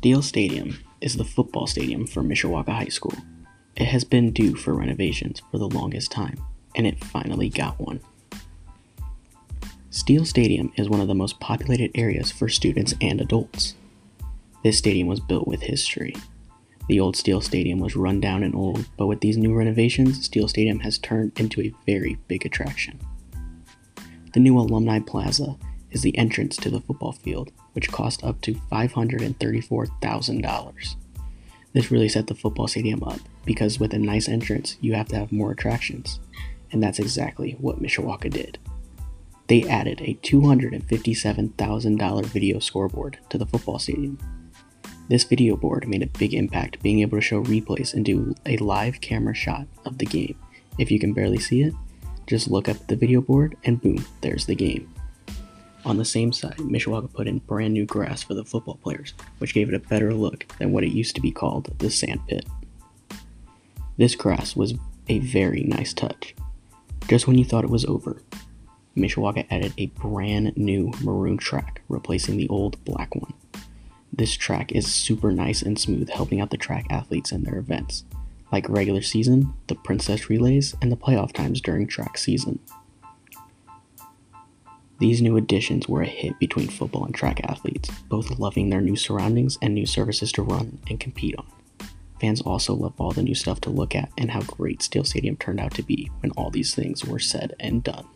Steele Stadium is the football stadium for Mishawaka High School. It has been due for renovations for the longest time, and it finally got one. Steele Stadium is one of the most populated areas for students and adults. This stadium was built with history. The old Steele Stadium was run down and old, but with these new renovations, Steele Stadium has turned into a very big attraction. The new Alumni Plaza is the entrance to the football field, which cost up to $534,000. This really set the football stadium up because with a nice entrance, you have to have more attractions, and that's exactly what Mishawaka did. They added a $257,000 video scoreboard to the football stadium. This video board made a big impact being able to show replays and do a live camera shot of the game. If you can barely see it, just look up the video board and boom, there's the game. On the same side, Mishawaka put in brand new grass for the football players, which gave it a better look than what it used to be called the sand pit. This grass was a very nice touch. Just when you thought it was over, Mishawaka added a brand new maroon track, replacing the old black one. This track is super nice and smooth, helping out the track athletes in their events, like regular season, the princess relays, and the playoff times during track season. These new additions were a hit between football and track athletes, both loving their new surroundings and new surfaces to run and compete on. Fans also love all the new stuff to look at and how great Steele Stadium turned out to be when all these things were said and done.